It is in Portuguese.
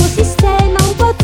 O sistema, o poder.